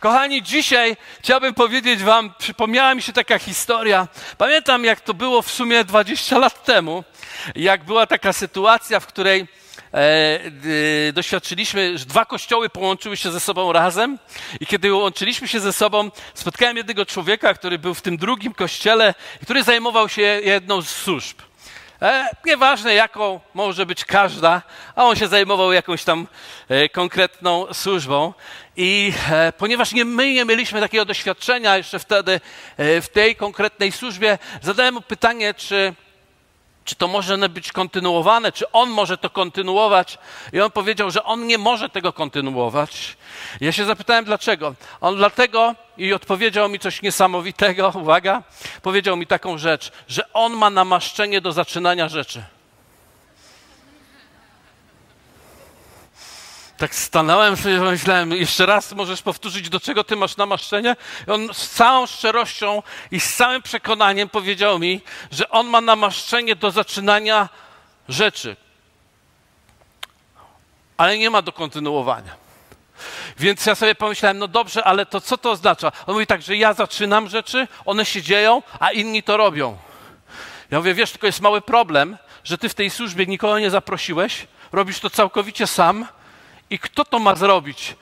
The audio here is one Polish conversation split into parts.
Kochani, dzisiaj chciałbym powiedzieć Wam, przypomniała mi się taka historia. Pamiętam, jak to było w sumie 20 lat temu, jak była taka sytuacja, w której e, doświadczyliśmy, że dwa kościoły połączyły się ze sobą razem i kiedy łączyliśmy się ze sobą, spotkałem jednego człowieka, który był w tym drugim kościele, który zajmował się jedną z służb. E, nieważne jaką może być każda, a on się zajmował jakąś tam e, konkretną służbą. I e, ponieważ nie, my nie mieliśmy takiego doświadczenia jeszcze wtedy w tej konkretnej służbie, zadałem mu pytanie, czy czy to może być kontynuowane, czy on może to kontynuować. I on powiedział, że on nie może tego kontynuować. Ja się zapytałem, dlaczego. On dlatego i odpowiedział mi coś niesamowitego, uwaga, powiedział mi taką rzecz, że on ma namaszczenie do zaczynania rzeczy. Tak stanąłem sobie, myślałem, jeszcze raz możesz powtórzyć, do czego ty masz namaszczenie? I on z całą szczerością i z całym przekonaniem powiedział mi, że on ma namaszczenie do zaczynania rzeczy, ale nie ma do kontynuowania. Więc ja sobie pomyślałem, no dobrze, ale to co to oznacza? On mówi tak, że ja zaczynam rzeczy, one się dzieją, a inni to robią. Ja mówię, wiesz, tylko jest mały problem, że ty w tej służbie nikogo nie zaprosiłeś, robisz to całkowicie sam, i kto to ma zrobić?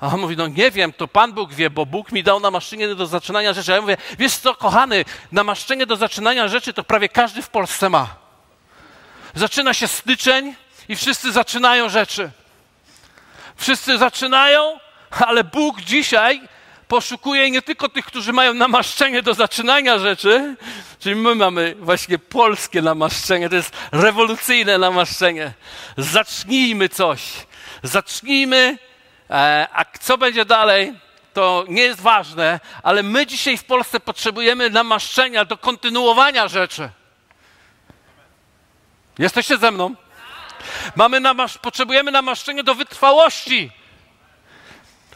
A on mówi, no nie wiem, to Pan Bóg wie, bo Bóg mi dał namaszczenie do zaczynania rzeczy. A ja mówię, wiesz co, kochany, namaszczenie do zaczynania rzeczy to prawie każdy w Polsce ma. Zaczyna się styczeń i wszyscy zaczynają rzeczy. Wszyscy zaczynają, ale Bóg dzisiaj poszukuje nie tylko tych, którzy mają namaszczenie do zaczynania rzeczy, czyli my mamy właśnie polskie namaszczenie, to jest rewolucyjne namaszczenie. Zacznijmy coś. Zacznijmy, e, a co będzie dalej, to nie jest ważne, ale my dzisiaj w Polsce potrzebujemy namaszczenia do kontynuowania rzeczy. Jesteście ze mną? Mamy namasz potrzebujemy namaszczenia do wytrwałości.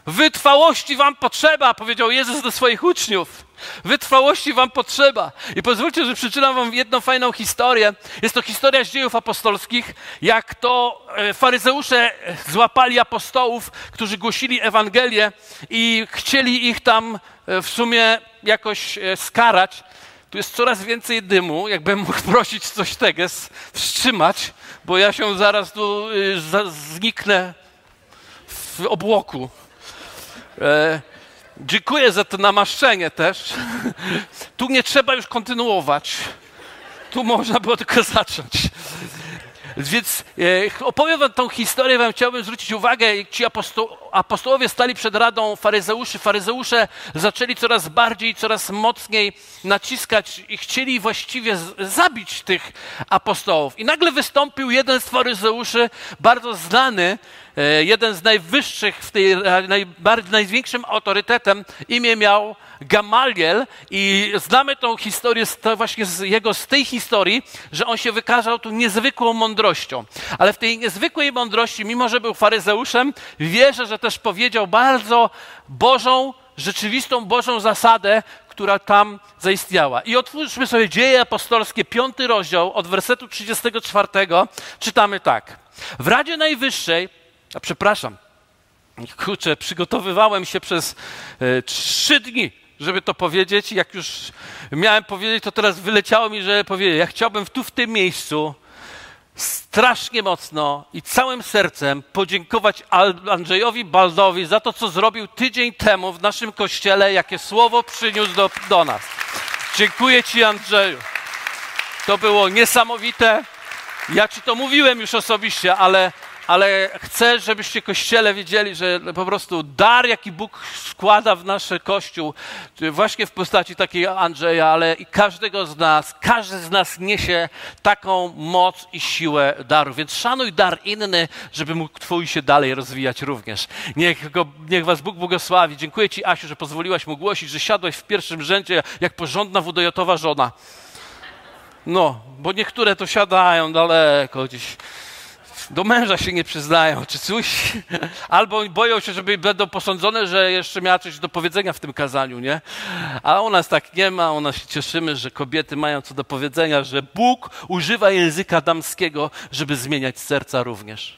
Wytrwałości wam potrzeba, powiedział Jezus do swoich uczniów. Wytrwałości wam potrzeba. I pozwólcie, że przeczytam wam jedną fajną historię. Jest to historia z dziejów apostolskich, jak to e, faryzeusze złapali apostołów, którzy głosili Ewangelię i chcieli ich tam e, w sumie jakoś e, skarać. Tu jest coraz więcej dymu. Jakbym mógł prosić coś teges, wstrzymać, bo ja się zaraz tu zniknę w obłoku. E, dziękuję za to namaszczenie też. Tu nie trzeba już kontynuować. Tu można było tylko zacząć. Więc e, opowiem wam tą historię, wam chciałbym zwrócić uwagę, ci aposto apostołowie stali przed radą faryzeuszy. Faryzeusze zaczęli coraz bardziej, coraz mocniej naciskać i chcieli właściwie zabić tych apostołów. I nagle wystąpił jeden z faryzeuszy, bardzo znany, jeden z najwyższych, w tej, naj, największym autorytetem, imię miał Gamaliel i znamy tą historię z, właśnie z jego, z tej historii, że on się wykazał tu niezwykłą mądrością. Ale w tej niezwykłej mądrości, mimo że był faryzeuszem, wierzę, że też powiedział bardzo Bożą, rzeczywistą Bożą zasadę, która tam zaistniała. I otwórzmy sobie dzieje apostolskie, piąty rozdział, od wersetu 34, czytamy tak. W Radzie Najwyższej, a przepraszam, kurczę, przygotowywałem się przez e, trzy dni żeby to powiedzieć. Jak już miałem powiedzieć, to teraz wyleciało mi, że powiedzieć. Ja chciałbym tu, w tym miejscu, strasznie mocno i całym sercem podziękować Andrzejowi Baldowi za to, co zrobił tydzień temu w naszym kościele, jakie słowo przyniósł do, do nas. Dziękuję Ci, Andrzeju. To było niesamowite. Ja Ci to mówiłem już osobiście, ale ale chcę, żebyście Kościele wiedzieli, że po prostu dar, jaki Bóg składa w nasz Kościół, właśnie w postaci takiej Andrzeja, ale i każdego z nas, każdy z nas niesie taką moc i siłę daru. Więc szanuj dar inny, żeby mógł Twój się dalej rozwijać również. Niech, go, niech Was Bóg błogosławi. Dziękuję Ci, Asiu, że pozwoliłaś mu głosić, że siadłeś w pierwszym rzędzie jak porządna wudojotowa żona. No, bo niektóre to siadają daleko gdzieś do męża się nie przyznają, czy coś, albo boją się, żeby będą posądzone, że jeszcze miała coś do powiedzenia w tym kazaniu, nie? A u nas tak nie ma, u nas się cieszymy, że kobiety mają co do powiedzenia, że Bóg używa języka damskiego, żeby zmieniać serca również.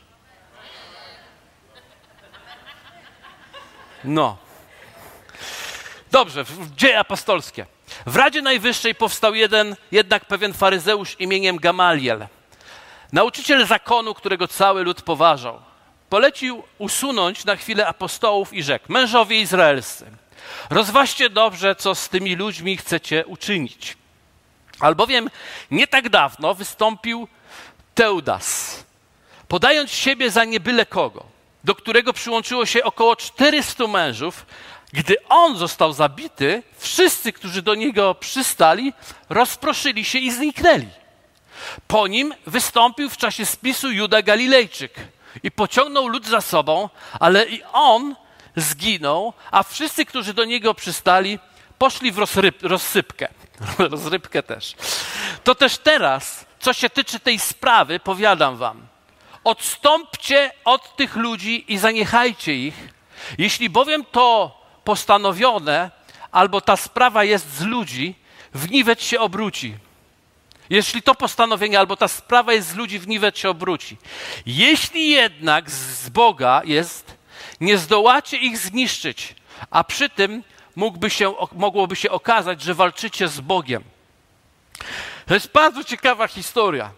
No. Dobrze, dzieje apostolskie. W Radzie Najwyższej powstał jeden, jednak pewien faryzeusz imieniem Gamaliel. Nauczyciel zakonu, którego cały lud poważał. Polecił usunąć na chwilę apostołów i rzekł: Mężowie izraelscy, rozważcie dobrze, co z tymi ludźmi chcecie uczynić. Albowiem nie tak dawno wystąpił Teudas, podając siebie za niebyle kogo, do którego przyłączyło się około 400 mężów. Gdy on został zabity, wszyscy, którzy do niego przystali, rozproszyli się i zniknęli. Po nim wystąpił w czasie spisu Juda Galilejczyk i pociągnął lud za sobą, ale i on zginął, a wszyscy, którzy do niego przystali, poszli w rozryb, rozsypkę. Rozrybkę też. To też teraz, co się tyczy tej sprawy, powiadam wam. Odstąpcie od tych ludzi i zaniechajcie ich. Jeśli bowiem to postanowione, albo ta sprawa jest z ludzi, w niwecz się obróci. Jeśli to postanowienie albo ta sprawa jest z ludzi, w niwecz się obróci. Jeśli jednak z Boga jest, nie zdołacie ich zniszczyć, a przy tym mógłby się, mogłoby się okazać, że walczycie z Bogiem. To jest bardzo ciekawa historia.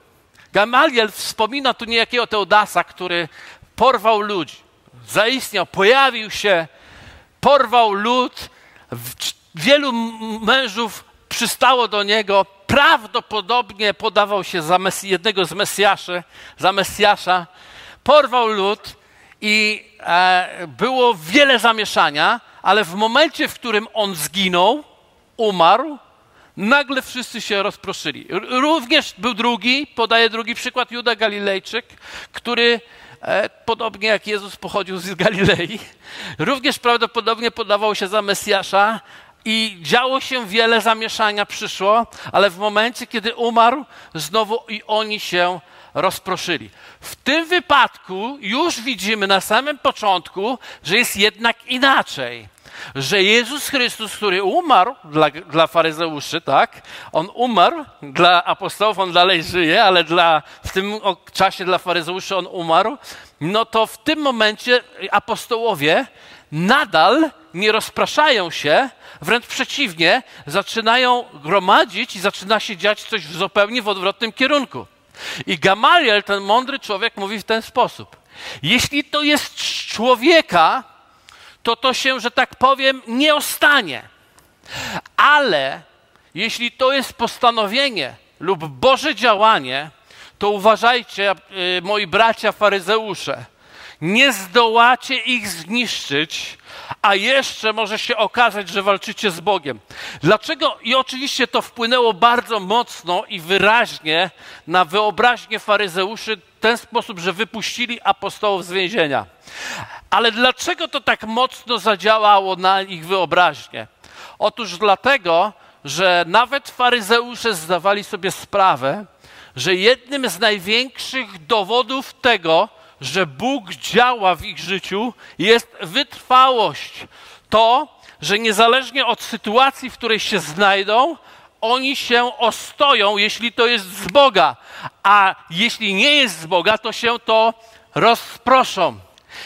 Gamaliel wspomina tu niejakiego Teodasa, który porwał ludzi. Zaistniał, pojawił się, porwał lud. Wielu mężów przystało do niego. Prawdopodobnie podawał się za jednego z Mesjaszy, za Mesjasza. Porwał lud i e, było wiele zamieszania, ale w momencie, w którym on zginął, umarł, nagle wszyscy się rozproszyli. Również był drugi, podaję drugi przykład, Juda Galilejczyk, który e, podobnie jak Jezus pochodził z Galilei, również prawdopodobnie podawał się za Mesjasza i działo się wiele zamieszania przyszło, ale w momencie, kiedy umarł, znowu i oni się rozproszyli. W tym wypadku już widzimy na samym początku, że jest jednak inaczej że Jezus Chrystus, który umarł dla, dla faryzeuszy, tak? On umarł dla apostołów, on dalej żyje, ale dla, w tym czasie dla faryzeuszy on umarł. No to w tym momencie apostołowie nadal nie rozpraszają się, wręcz przeciwnie, zaczynają gromadzić i zaczyna się dziać coś w zupełnie w odwrotnym kierunku. I Gamaliel, ten mądry człowiek, mówi w ten sposób. Jeśli to jest człowieka, to to się, że tak powiem, nie ostanie. Ale jeśli to jest postanowienie lub Boże działanie, to uważajcie, y, moi bracia faryzeusze, nie zdołacie ich zniszczyć, a jeszcze może się okazać, że walczycie z Bogiem. Dlaczego? I oczywiście to wpłynęło bardzo mocno i wyraźnie na wyobraźnię faryzeuszy w ten sposób, że wypuścili apostołów z więzienia. Ale dlaczego to tak mocno zadziałało na ich wyobraźnię? Otóż dlatego, że nawet faryzeusze zdawali sobie sprawę, że jednym z największych dowodów tego, że Bóg działa w ich życiu, jest wytrwałość. To, że niezależnie od sytuacji, w której się znajdą, oni się ostoją, jeśli to jest z Boga, a jeśli nie jest z Boga, to się to rozproszą.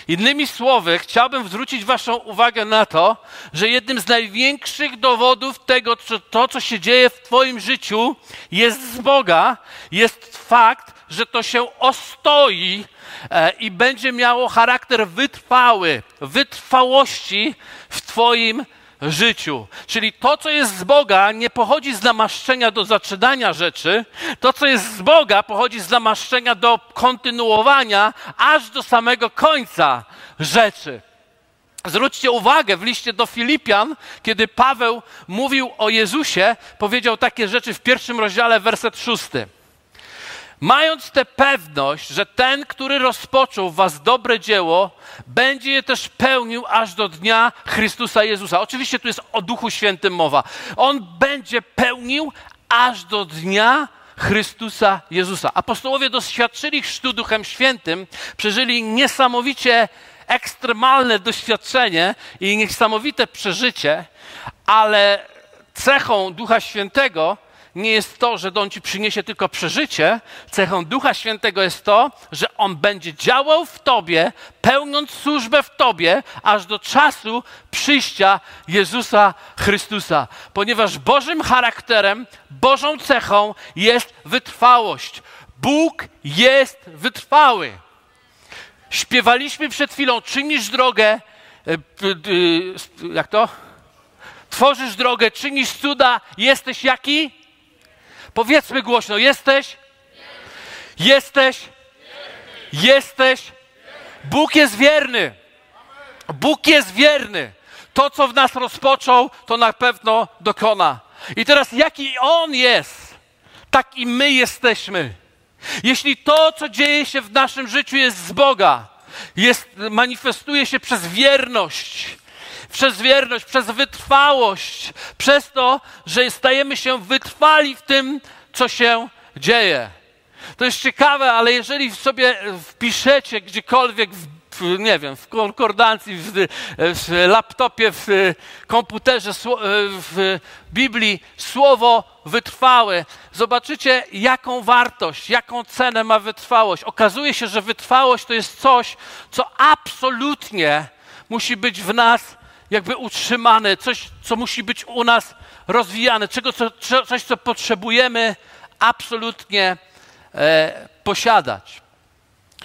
Innymi słowy, chciałbym zwrócić Waszą uwagę na to, że jednym z największych dowodów tego, że to, co się dzieje w Twoim życiu, jest z Boga, jest fakt, że to się ostoi e, i będzie miało charakter wytrwały, wytrwałości w Twoim życiu. Czyli to, co jest z Boga, nie pochodzi z namaszczenia do zaczynania rzeczy. To, co jest z Boga, pochodzi z namaszczenia do kontynuowania aż do samego końca rzeczy. Zwróćcie uwagę, w liście do Filipian, kiedy Paweł mówił o Jezusie, powiedział takie rzeczy w pierwszym rozdziale, werset szósty. Mając tę pewność, że ten, który rozpoczął w was dobre dzieło, będzie je też pełnił aż do dnia Chrystusa Jezusa. Oczywiście tu jest o Duchu Świętym mowa. On będzie pełnił aż do dnia Chrystusa Jezusa. Apostołowie doświadczyli chrztu Duchem Świętym, przeżyli niesamowicie ekstremalne doświadczenie i niesamowite przeżycie, ale cechą Ducha Świętego nie jest to, że On ci przyniesie tylko przeżycie. Cechą Ducha Świętego jest to, że On będzie działał w tobie, pełniąc służbę w tobie, aż do czasu przyjścia Jezusa Chrystusa. Ponieważ Bożym charakterem, Bożą cechą jest wytrwałość. Bóg jest wytrwały. Śpiewaliśmy przed chwilą, czynisz drogę, e, jak to? Tworzysz drogę, czynisz cuda, jesteś jaki? Powiedzmy głośno, jesteś? Jesteś? Jesteś? Bóg jest wierny. Bóg jest wierny. To, co w nas rozpoczął, to na pewno dokona. I teraz, jaki On jest, tak i my jesteśmy. Jeśli to, co dzieje się w naszym życiu, jest z Boga, jest, manifestuje się przez wierność, przez wierność, przez wytrwałość, przez to, że stajemy się wytrwali w tym, co się dzieje. To jest ciekawe, ale jeżeli sobie wpiszecie gdziekolwiek w nie wiem, w konkordancji, w, w, laptopie, w komputerze, w Biblii słowo wytrwałe, zobaczycie, jaką wartość, jaką cenę ma wytrwałość. Okazuje się, że wytrwałość to jest coś, co absolutnie musi być w nas jakby utrzymane, coś, co musi być u nas rozwijane, czego, co, coś, co potrzebujemy absolutnie e, posiadać.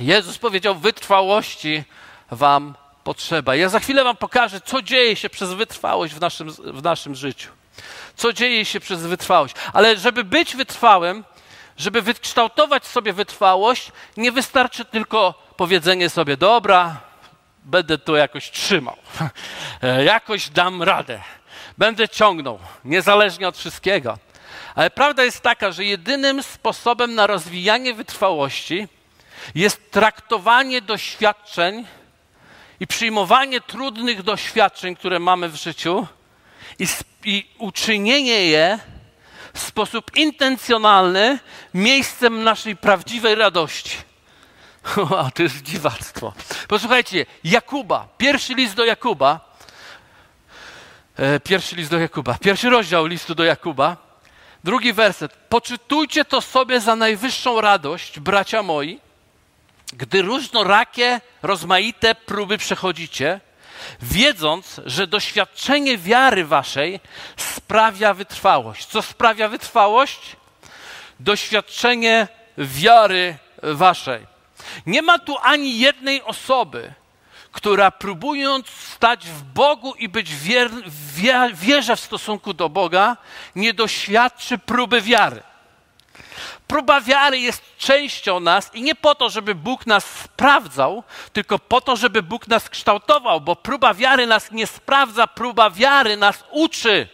Jezus powiedział: Wytrwałości Wam potrzeba. Ja za chwilę Wam pokażę, co dzieje się przez wytrwałość w naszym, w naszym życiu. Co dzieje się przez wytrwałość. Ale żeby być wytrwałym, żeby wykształtować sobie wytrwałość, nie wystarczy tylko powiedzenie sobie: Dobra, będę to jakoś trzymał, e, jakoś dam radę, będę ciągnął, niezależnie od wszystkiego. Ale prawda jest taka, że jedynym sposobem na rozwijanie wytrwałości jest traktowanie doświadczeń i przyjmowanie trudnych doświadczeń, które mamy w życiu, i, i uczynienie je w sposób intencjonalny miejscem naszej prawdziwej radości. O, to jest dziwactwo. Posłuchajcie, Jakuba, pierwszy list do Jakuba, e, pierwszy list do Jakuba, pierwszy rozdział listu do Jakuba, drugi werset. Poczytujcie to sobie za najwyższą radość, bracia moi, gdy różnorakie, rozmaite próby przechodzicie, wiedząc, że doświadczenie wiary waszej sprawia wytrwałość. Co sprawia wytrwałość? Doświadczenie wiary waszej. Nie ma tu ani jednej osoby, która próbując stać w Bogu i być wier, wierze w stosunku do Boga, nie doświadczy próby wiary. Próba wiary jest częścią nas i nie po to, żeby Bóg nas sprawdzał, tylko po to, żeby Bóg nas kształtował, bo próba wiary nas nie sprawdza, próba wiary nas uczy.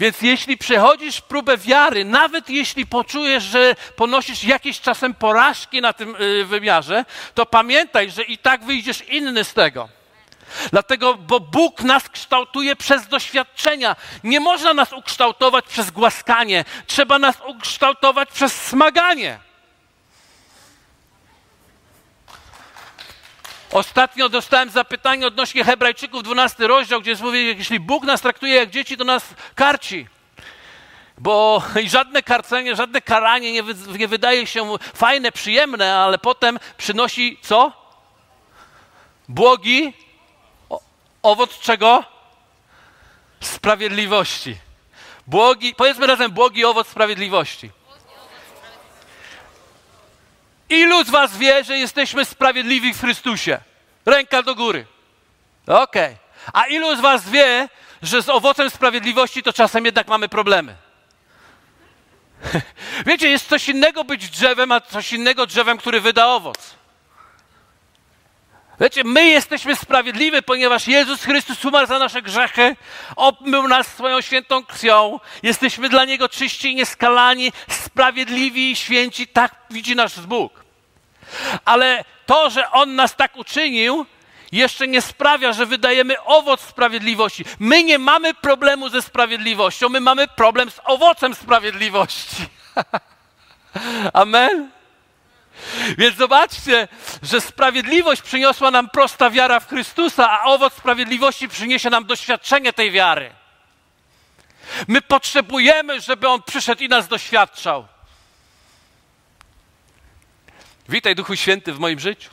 Więc jeśli przechodzisz próbę wiary, nawet jeśli poczujesz, że ponosisz jakieś czasem porażki na tym y, wymiarze, to pamiętaj, że i tak wyjdziesz inny z tego. Dlatego, bo Bóg nas kształtuje przez doświadczenia. Nie można nas ukształtować przez głaskanie, trzeba nas ukształtować przez smaganie. Ostatnio dostałem zapytanie odnośnie Hebrajczyków, 12 rozdział, gdzie jest mówię, jeśli Bóg nas traktuje jak dzieci, to nas karci. Bo i żadne karcenie, żadne karanie nie, wy, nie wydaje się fajne, przyjemne, ale potem przynosi co? Błogi o, owoc czego? Sprawiedliwości. Błogi, powiedzmy razem, błogi owoc sprawiedliwości. Ilu z was wie, że jesteśmy sprawiedliwi w Chrystusie? Ręka do góry. Okej. Okay. A ilu z was wie, że z owocem sprawiedliwości to czasem jednak mamy problemy? Wiecie, jest coś innego być drzewem, a coś innego drzewem, który wyda owoc. Wiecie, my jesteśmy sprawiedliwi, ponieważ Jezus Chrystus umarł za nasze grzechy, obmył nas swoją świętą krwią, jesteśmy dla Niego czyści i nieskalani, sprawiedliwi i święci, tak widzi nasz Bóg. Ale to, że On nas tak uczynił, jeszcze nie sprawia, że wydajemy owoc sprawiedliwości. My nie mamy problemu ze sprawiedliwością, my mamy problem z owocem sprawiedliwości. Amen. Więc zobaczcie, że sprawiedliwość przyniosła nam prosta wiara w Chrystusa, a owoc sprawiedliwości przyniesie nam doświadczenie tej wiary. My potrzebujemy, żeby On przyszedł i nas doświadczał. Witaj, Duchu Święty, w moim życiu.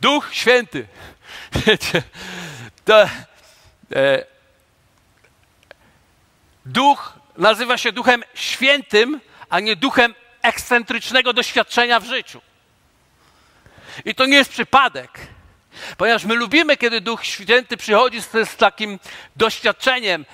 Duch Święty. Wiecie, to, e, duch nazywa się Duchem Świętym, a nie Duchem ekscentrycznego doświadczenia w życiu. I to nie jest przypadek, ponieważ my lubimy, kiedy Duch Święty przychodzi z, z takim doświadczeniem,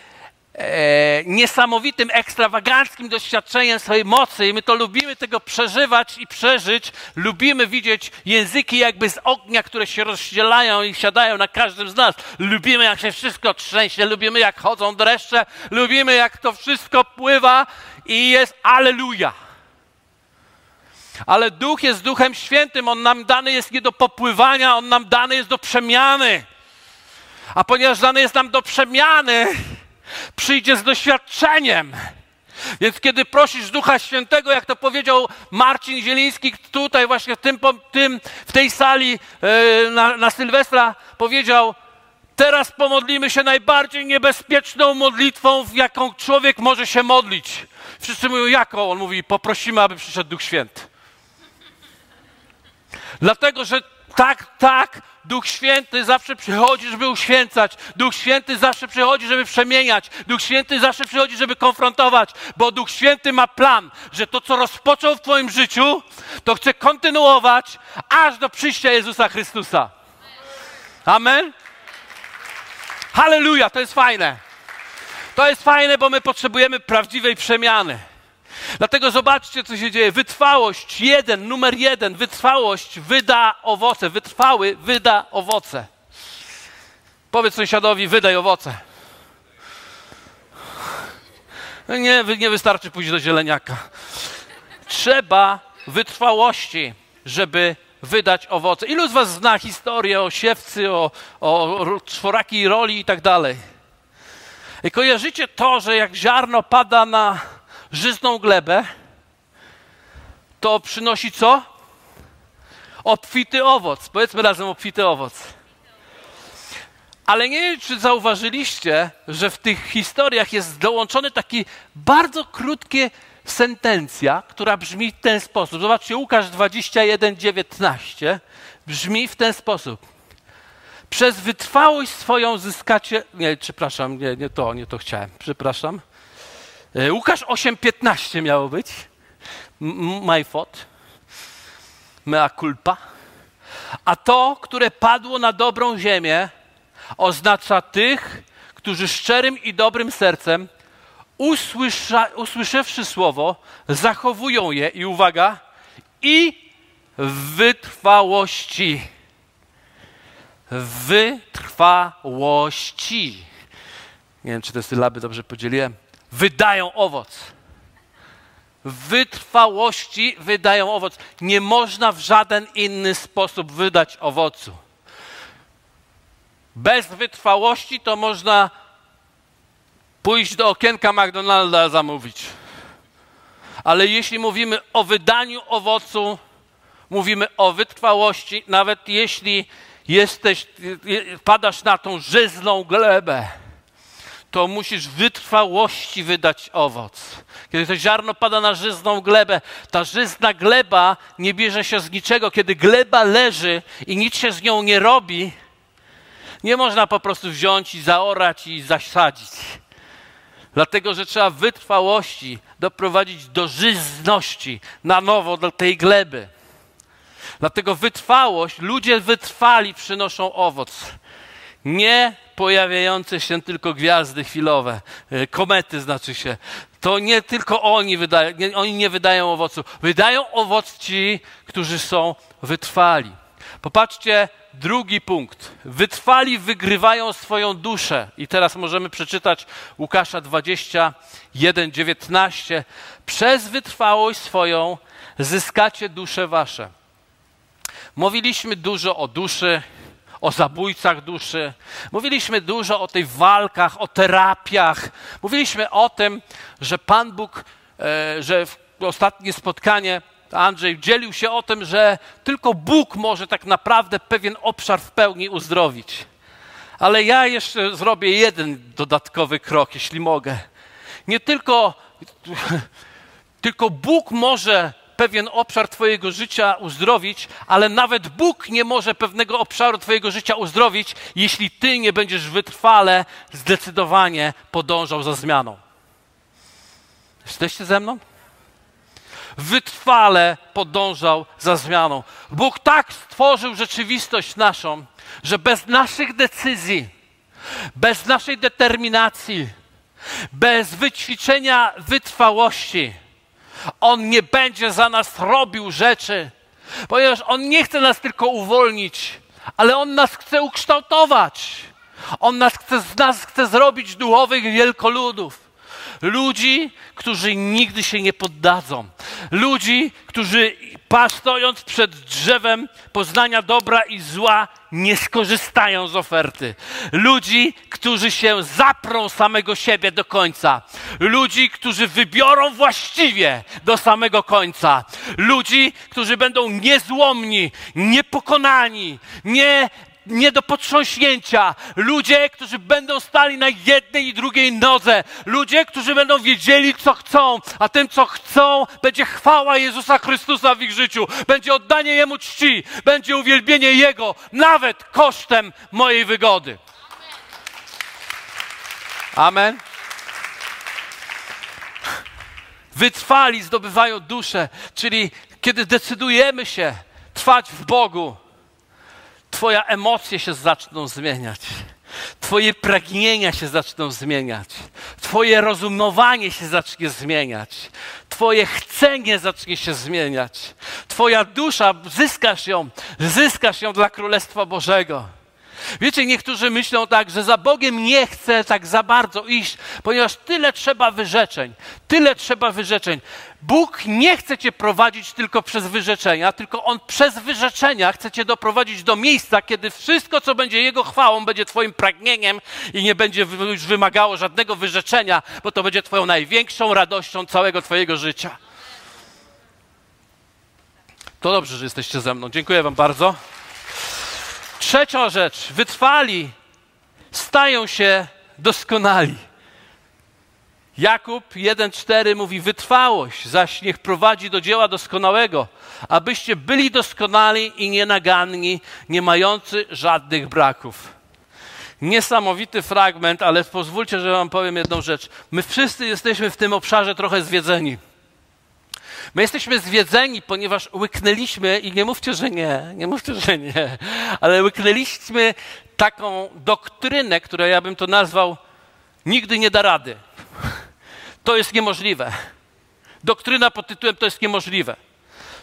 e, niesamowitym, ekstrawaganckim doświadczeniem swojej mocy i my to lubimy tego przeżywać i przeżyć. Lubimy widzieć języki jakby z ognia, które się rozdzielają i siadają na każdym z nas. Lubimy, jak się wszystko trzęsie, lubimy, jak chodzą dreszcze, lubimy, jak to wszystko pływa i jest aleluja. Ale Duch jest Duchem Świętym, On nam dany jest nie do popływania, On nam dany jest do przemiany. A ponieważ dany jest nam do przemiany, przyjdzie z doświadczeniem. Więc kiedy prosisz Ducha Świętego, jak to powiedział Marcin Zieliński tutaj właśnie w, tym, tym, w tej sali yy, na, na Sylwestra, powiedział, teraz pomodlimy się najbardziej niebezpieczną modlitwą, w jaką człowiek może się modlić. Wszyscy mówią, jaką? On mówi, poprosimy, aby przyszedł Duch Święty. Dlatego, że tak, tak, Duch Święty zawsze przychodzi, żeby uświęcać. Duch Święty zawsze przychodzi, żeby przemieniać. Duch Święty zawsze przychodzi, żeby konfrontować, bo Duch Święty ma plan, że to, co rozpoczął w Twoim życiu, to chce kontynuować aż do przyjścia Jezusa Chrystusa. Amen? Halleluja, to jest fajne. To jest fajne, bo my potrzebujemy prawdziwej przemiany. Dlatego zobaczcie, co się dzieje. Wytrwałość, jeden, numer jeden, wytrwałość wyda owoce. Wytrwały wyda owoce. Powiedz sąsiadowi, wydaj owoce. Nie, nie wystarczy pójść do zieleniaka. Trzeba wytrwałości, żeby wydać owoce. Ilu z was zna historię o siewcy, o, o czworakiej roli i tak dalej? I kojarzycie to, że jak ziarno pada na żyzną glebę, to przynosi co? Obfity owoc. Powiedzmy razem obfity owoc. Ale nie wiem, czy zauważyliście, że w tych historiach jest dołączony taki bardzo krótkie sentencja, która brzmi w ten sposób. Zobaczcie, Łukasz 21, 19 brzmi w ten sposób. Przez wytrwałość swoją zyskacie. Nie, przepraszam, nie, nie to, nie to chciałem. Przepraszam. E, Łukasz 8:15 miało być. My fault. Mea culpa. A to, które padło na dobrą ziemię, oznacza tych, którzy szczerym i dobrym sercem, usłysza, usłyszawszy słowo, zachowują je i uwaga, i wytrwałości. Wytrwałości. Nie wiem, czy te sylaby dobrze podzieliłem wydają owoc. Wytrwałości wydają owoc. Nie można w żaden inny sposób wydać owocu. Bez wytrwałości to można pójść do okienka McDonalda zamówić. Ale jeśli mówimy o wydaniu owocu, mówimy o wytrwałości, nawet jeśli jesteś, padasz na tą żyzną glebę to musisz wytrwałości wydać owoc. Kiedy to ziarno pada na żyzną glebę, ta żyzna gleba nie bierze się z niczego. Kiedy gleba leży i nic się z nią nie robi, nie można po prostu wziąć i zaorać i zasadzić. Dlatego, że trzeba wytrwałości doprowadzić do żyzności na nowo do tej gleby. Dlatego wytrwałość, ludzie wytrwali przynoszą owoc. Nie pojawiające się tylko gwiazdy chwilowe, e, komety znaczy się. To nie tylko oni wydają, nie, oni nie wydają owocu. Wydają owoc ci, którzy są wytrwali. Popatrzcie, drugi punkt. Wytrwali wygrywają swoją duszę. I teraz możemy przeczytać Łukasza 21, 19. Przez wytrwałość swoją zyskacie dusze wasze. Mówiliśmy dużo o duszy, o zabójcach duszy. Mówiliśmy dużo o tych walkach, o terapiach. Mówiliśmy o tym, że Pan Bóg, e, że w ostatnie spotkanie Andrzej dzielił się o tym, że tylko Bóg może tak naprawdę pewien obszar w pełni uzdrowić. Ale ja jeszcze zrobię jeden dodatkowy krok, jeśli mogę. Nie tylko, tylko Bóg może pewien obszar Twojego życia uzdrowić, ale nawet Bóg nie może pewnego obszaru Twojego życia uzdrowić, jeśli Ty nie będziesz wytrwale, zdecydowanie podążał za zmianą. Jesteście ze mną? Wytrwale podążał za zmianą. Bóg tak stworzył rzeczywistość naszą, że bez naszych decyzji, bez naszej determinacji, bez wyćwiczenia wytrwałości, On nie będzie za nas robił rzeczy, ponieważ On nie chce nas tylko uwolnić, ale On nas chce ukształtować. On nas chce, z nas chce zrobić duchowych wielkoludów. Ludzi, którzy nigdy się nie poddadzą. Ludzi, którzy stojąc przed drzewem poznania dobra i zła, nie skorzystają z oferty. Ludzi, którzy się zaprą samego siebie do końca. Ludzi, którzy wybiorą właściwie do samego końca. Ludzi, którzy będą niezłomni, niepokonani, nie nie do potrząśnięcia. Ludzie, którzy będą stali na jednej i drugiej nodze. Ludzie, którzy będą wiedzieli, co chcą, a tym, co chcą, będzie chwała Jezusa Chrystusa w ich życiu. Będzie oddanie Jemu czci, będzie uwielbienie Jego, nawet kosztem mojej wygody. Amen. Wytrwali zdobywają duszę, czyli kiedy decydujemy się trwać w Bogu, Twoje emocje się zaczną zmieniać. Twoje pragnienia się zaczną zmieniać. Twoje rozumowanie się zacznie zmieniać. Twoje chcenie zacznie się zmieniać. Twoja dusza, zyskasz ją, zyskasz ją dla Królestwa Bożego. Wiecie, niektórzy myślą tak, że za Bogiem nie chcę tak za bardzo iść, ponieważ tyle trzeba wyrzeczeń, tyle trzeba wyrzeczeń. Bóg nie chce cię prowadzić tylko przez wyrzeczenia, tylko On przez wyrzeczenia chce cię doprowadzić do miejsca, kiedy wszystko, co będzie Jego chwałą, będzie Twoim pragnieniem i nie będzie już wymagało żadnego wyrzeczenia, bo to będzie Twoją największą radością całego Twojego życia. To dobrze, że jesteście ze mną. Dziękuję Wam bardzo. Trzecia rzecz. Wytrwali stają się doskonali. Jakub 1,4 mówi: Wytrwałość, zaś niech prowadzi do dzieła doskonałego, abyście byli doskonali i nienaganni, nie mający żadnych braków. Niesamowity fragment, ale pozwólcie, że Wam powiem jedną rzecz. My wszyscy jesteśmy w tym obszarze trochę zwiedzeni. My jesteśmy zwiedzeni, ponieważ łyknęliśmy, i nie mówcie, że nie, nie mówcie, że nie, ale łyknęliśmy taką doktrynę, którą ja bym to nazwał nigdy nie da rady. To jest niemożliwe. Doktryna pod tytułem to jest niemożliwe.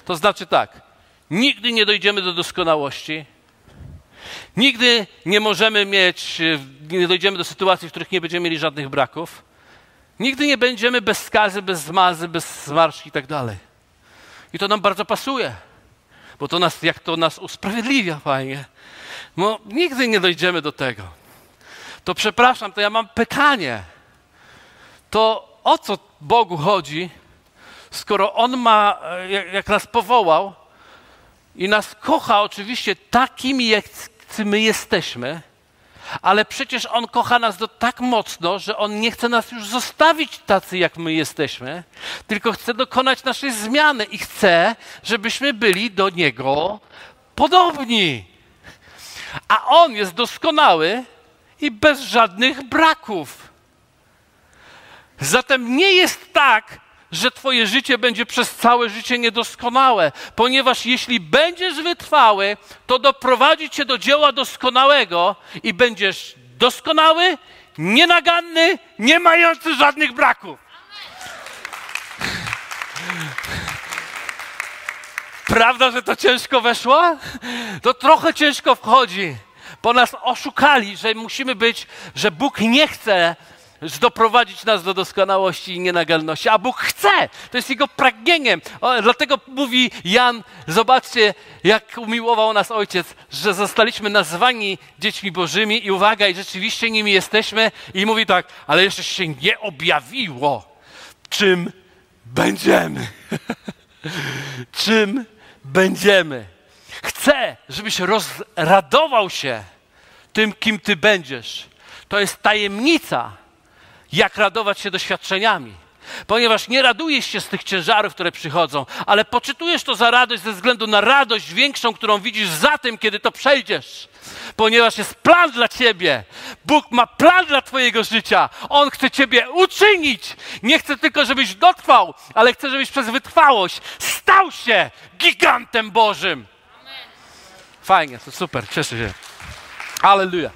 To znaczy tak, nigdy nie dojdziemy do doskonałości, nigdy nie możemy mieć, nie dojdziemy do sytuacji, w których nie będziemy mieli żadnych braków, nigdy nie będziemy bez skazy, bez zmazy, bez zmarszki i tak dalej. I to nam bardzo pasuje, bo to nas, jak to nas usprawiedliwia fajnie. No, nigdy nie dojdziemy do tego. To przepraszam, to ja mam pytanie. To o co Bogu chodzi, skoro On ma, e, jak, jak nas powołał i nas kocha oczywiście takimi, jak my jesteśmy, ale przecież On kocha nas do tak mocno, że On nie chce nas już zostawić tacy, jak my jesteśmy, tylko chce dokonać naszej zmiany i chce, żebyśmy byli do Niego podobni. A On jest doskonały i bez żadnych braków. Zatem nie jest tak, że Twoje życie będzie przez całe życie niedoskonałe, ponieważ jeśli będziesz wytrwały, to doprowadzi Cię do dzieła doskonałego i będziesz doskonały, nienaganny, nie mający żadnych braków. Prawda, że to ciężko weszło? To trochę ciężko wchodzi, bo nas oszukali, że musimy być, że Bóg nie chce, doprowadzić nas do doskonałości i nienagalności. A Bóg chce, to jest Jego pragnieniem. O, dlatego mówi Jan, zobaczcie, jak umiłował nas Ojciec, że zostaliśmy nazwani dziećmi Bożymi i uwaga, i rzeczywiście nimi jesteśmy. I mówi tak, ale jeszcze się nie objawiło, czym będziemy. czym będziemy. Chcę, żebyś rozradował się tym, kim ty będziesz. To jest tajemnica, jak radować się doświadczeniami. Ponieważ nie radujesz się z tych ciężarów, które przychodzą, ale poczytujesz to za radość ze względu na radość większą, którą widzisz za tym, kiedy to przejdziesz. Ponieważ jest plan dla ciebie. Bóg ma plan dla twojego życia. On chce ciebie uczynić. Nie chce tylko, żebyś dotrwał, ale chce, żebyś przez wytrwałość stał się gigantem Bożym. Fajnie, to super, cieszę się. Halleluja.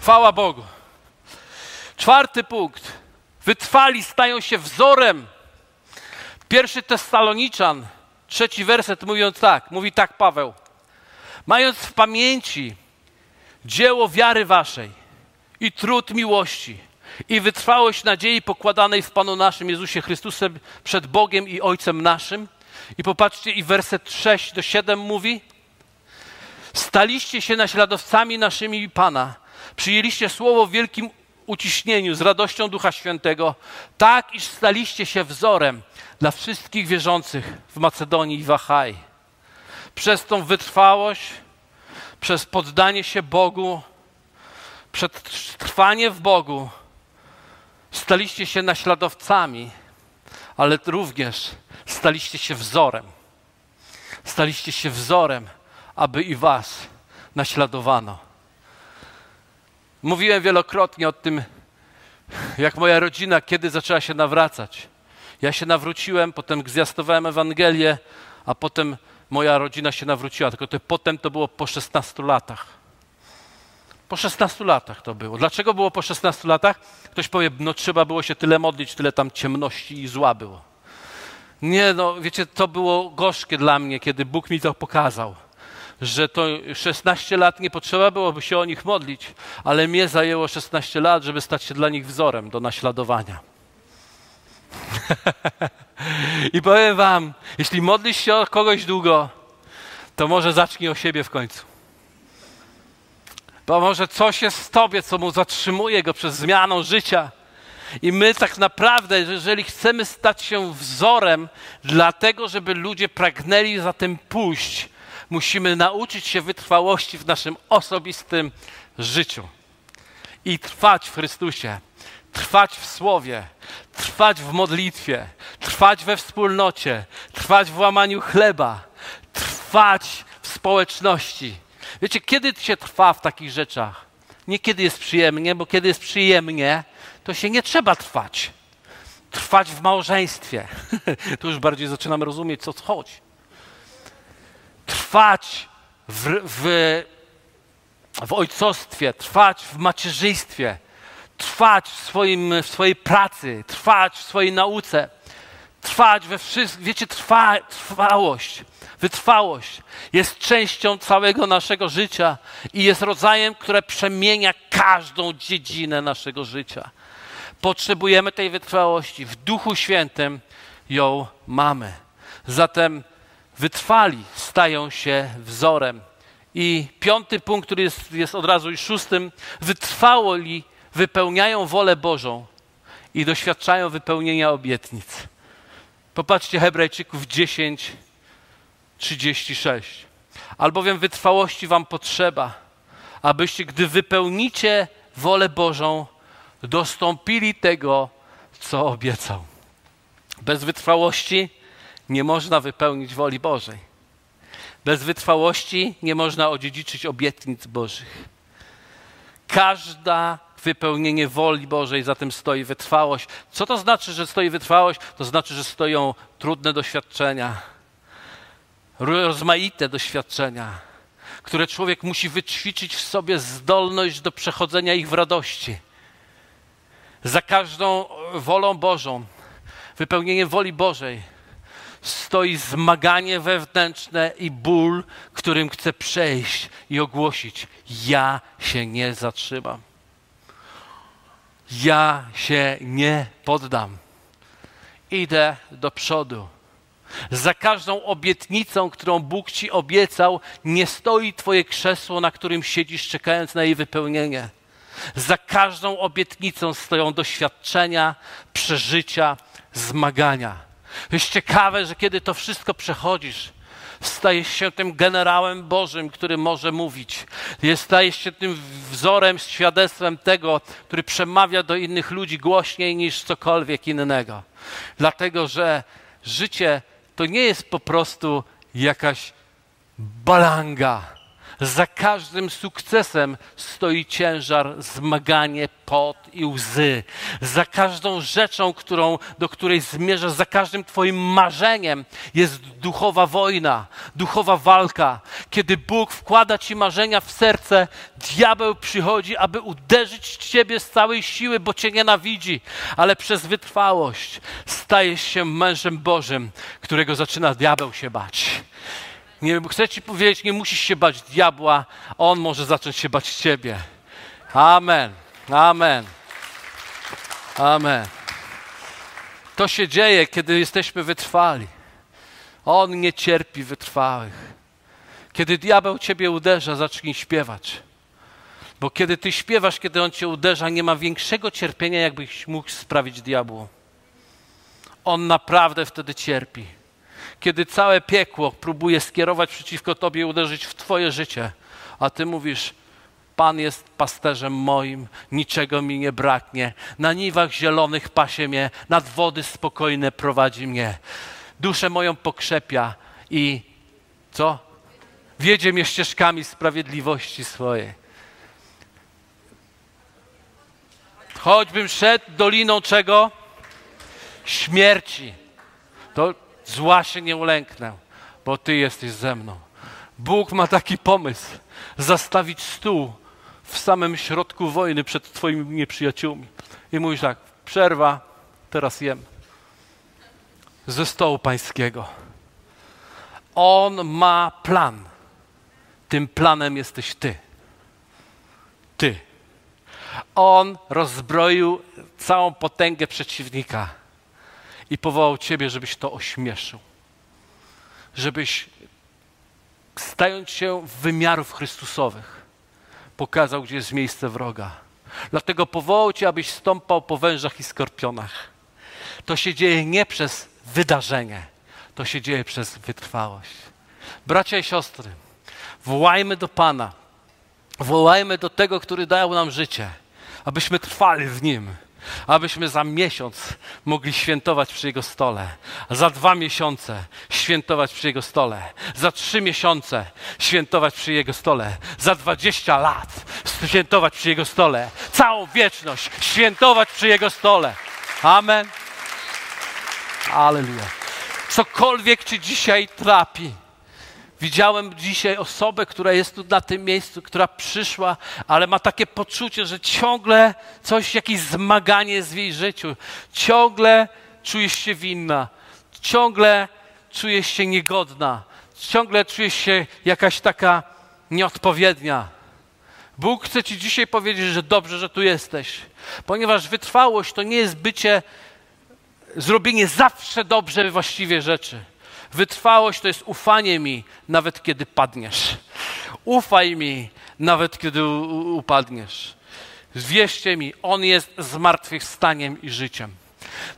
Chwała Bogu. Czwarty punkt. Wytrwali stają się wzorem. Pierwszy Tessaloniczan, trzeci werset mówiąc tak, mówi tak Paweł. Mając w pamięci dzieło wiary waszej i trud miłości i wytrwałość nadziei pokładanej w Panu naszym Jezusie Chrystusem przed Bogiem i Ojcem naszym. I popatrzcie, i werset 6 do 7 mówi, Staliście się naśladowcami naszymi Pana. Przyjęliście słowo w wielkim uciśnieniu, z radością Ducha Świętego, tak iż staliście się wzorem dla wszystkich wierzących w Macedonii i w Achaj. Przez tą wytrwałość, przez poddanie się Bogu, przez trwanie w Bogu, staliście się naśladowcami, ale również staliście się wzorem. Staliście się wzorem aby i was naśladowano. Mówiłem wielokrotnie o tym, jak moja rodzina kiedy zaczęła się nawracać. Ja się nawróciłem, potem zwiastowałem Ewangelię, a potem moja rodzina się nawróciła. Tylko to potem to było po 16 latach. Po 16 latach to było. Dlaczego było po 16 latach? Ktoś powie, no trzeba było się tyle modlić, tyle tam ciemności i zła było. Nie, no wiecie, to było gorzkie dla mnie, kiedy Bóg mi to pokazał że to 16 lat nie potrzeba byłoby się o nich modlić, ale mnie zajęło 16 lat, żeby stać się dla nich wzorem do naśladowania. I powiem wam, jeśli modlisz się o kogoś długo, to może zacznij o siebie w końcu. Bo może coś jest w tobie, co mu zatrzymuje go przez zmianę życia. I my tak naprawdę, jeżeli chcemy stać się wzorem, dlatego żeby ludzie pragnęli za tym pójść, musimy nauczyć się wytrwałości w naszym osobistym życiu i trwać w Chrystusie, trwać w Słowie, trwać w modlitwie, trwać we wspólnocie, trwać w łamaniu chleba, trwać w społeczności. Wiecie, kiedy się trwa w takich rzeczach? Nie kiedy jest przyjemnie, bo kiedy jest przyjemnie, to się nie trzeba trwać. Trwać w małżeństwie. tu już bardziej zaczynamy rozumieć, co chodzi trwać w, w, w ojcostwie, trwać w macierzyństwie, trwać w, swoim, w swojej pracy, trwać w swojej nauce, trwać we wszystkim. Wiecie, trwa, trwałość, wytrwałość jest częścią całego naszego życia i jest rodzajem, które przemienia każdą dziedzinę naszego życia. Potrzebujemy tej wytrwałości. W Duchu Świętym ją mamy. Zatem wytrwali, stają się wzorem. I piąty punkt, który jest, jest od razu i szóstym, wytrwali, wypełniają wolę Bożą i doświadczają wypełnienia obietnic. Popatrzcie Hebrajczyków 10, 36. Albowiem wytrwałości wam potrzeba, abyście, gdy wypełnicie wolę Bożą, dostąpili tego, co obiecał. Bez wytrwałości nie można wypełnić woli Bożej. Bez wytrwałości nie można odziedziczyć obietnic Bożych. Każda wypełnienie woli Bożej, za tym stoi wytrwałość. Co to znaczy, że stoi wytrwałość? To znaczy, że stoją trudne doświadczenia, rozmaite doświadczenia, które człowiek musi wyćwiczyć w sobie zdolność do przechodzenia ich w radości. Za każdą wolą Bożą, wypełnienie woli Bożej stoi zmaganie wewnętrzne i ból, którym chcę przejść i ogłosić: Ja się nie zatrzymam. Ja się nie poddam. Idę do przodu. Za każdą obietnicą, którą Bóg ci obiecał, nie stoi Twoje krzesło, na którym siedzisz, czekając na jej wypełnienie. Za każdą obietnicą stoją doświadczenia, przeżycia, zmagania. Jest ciekawe, że kiedy to wszystko przechodzisz, Stajesz się tym generałem Bożym, który może mówić. Stajesz się tym wzorem, świadectwem tego, który przemawia do innych ludzi głośniej niż cokolwiek innego. Dlatego, że życie to nie jest po prostu jakaś balanga za każdym sukcesem stoi ciężar, zmaganie, pot i łzy. Za każdą rzeczą, którą, do której zmierzasz, za każdym Twoim marzeniem jest duchowa wojna, duchowa walka. Kiedy Bóg wkłada Ci marzenia w serce, diabeł przychodzi, aby uderzyć Ciebie z całej siły, bo Cię nienawidzi, ale przez wytrwałość stajesz się mężem Bożym, którego zaczyna diabeł się bać. Nie, chcę ci powiedzieć, nie musisz się bać diabła, on może zacząć się bać ciebie. Amen. Amen. Amen. To się dzieje, kiedy jesteśmy wytrwali. On nie cierpi wytrwałych. Kiedy diabeł ciebie uderza, zacznij śpiewać. Bo kiedy ty śpiewasz, kiedy on cię uderza, nie ma większego cierpienia, jakbyś mógł sprawić diabłu. On naprawdę wtedy cierpi kiedy całe piekło próbuje skierować przeciwko Tobie uderzyć w Twoje życie, a Ty mówisz, Pan jest pasterzem moim, niczego mi nie braknie. Na niwach zielonych pasie mnie, nad wody spokojne prowadzi mnie. Duszę moją pokrzepia i co? Wiedzie mnie ścieżkami sprawiedliwości swojej. Choćbym szedł doliną czego? Śmierci. To Zła się nie ulęknę, bo Ty jesteś ze mną. Bóg ma taki pomysł: zastawić stół w samym środku wojny przed Twoimi nieprzyjaciółmi. I mówisz tak: przerwa, teraz jem. Ze stołu pańskiego. On ma plan. Tym planem jesteś Ty. Ty. On rozbroił całą potęgę przeciwnika i powołał Ciebie, żebyś to ośmieszył. Żebyś, stając się wymiarów Chrystusowych, pokazał, gdzie jest miejsce wroga. Dlatego powołał Cię, abyś stąpał po wężach i skorpionach. To się dzieje nie przez wydarzenie, to się dzieje przez wytrwałość. Bracia i siostry, wołajmy do Pana, wołajmy do tego, który dał nam życie, abyśmy trwali w Nim abyśmy za miesiąc mogli świętować przy Jego stole, za dwa miesiące świętować przy Jego stole, za trzy miesiące świętować przy Jego stole, za dwadzieścia lat świętować przy Jego stole, całą wieczność świętować przy Jego stole. Amen. Aleluja. Cokolwiek Cię dzisiaj trapi, Widziałem dzisiaj osobę, która jest tu na tym miejscu, która przyszła, ale ma takie poczucie, że ciągle coś, jakieś zmaganie jest w jej życiu. Ciągle czujesz się winna, ciągle czujesz się niegodna, ciągle czujesz się jakaś taka nieodpowiednia. Bóg chce Ci dzisiaj powiedzieć, że dobrze, że tu jesteś, ponieważ wytrwałość to nie jest bycie, zrobienie zawsze dobrze właściwie rzeczy. Wytrwałość to jest ufanie mi, nawet kiedy padniesz. Ufaj mi, nawet kiedy upadniesz. Wierzcie mi, On jest zmartwychwstaniem i życiem.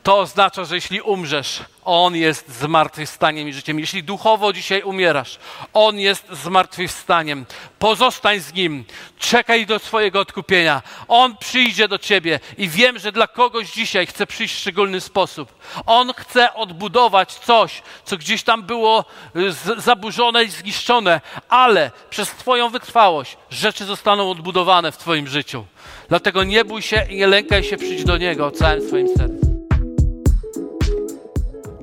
To oznacza, że jeśli umrzesz, On jest zmartwychwstaniem i życiem. Jeśli duchowo dzisiaj umierasz, On jest zmartwychwstaniem. Pozostań z Nim, czekaj do swojego odkupienia. On przyjdzie do Ciebie i wiem, że dla kogoś dzisiaj chce przyjść w szczególny sposób. On chce odbudować coś, co gdzieś tam było y, zaburzone i zniszczone, ale przez Twoją wytrwałość rzeczy zostaną odbudowane w Twoim życiu. Dlatego nie bój się i nie lękaj się przyjść do Niego całym swoim sercem.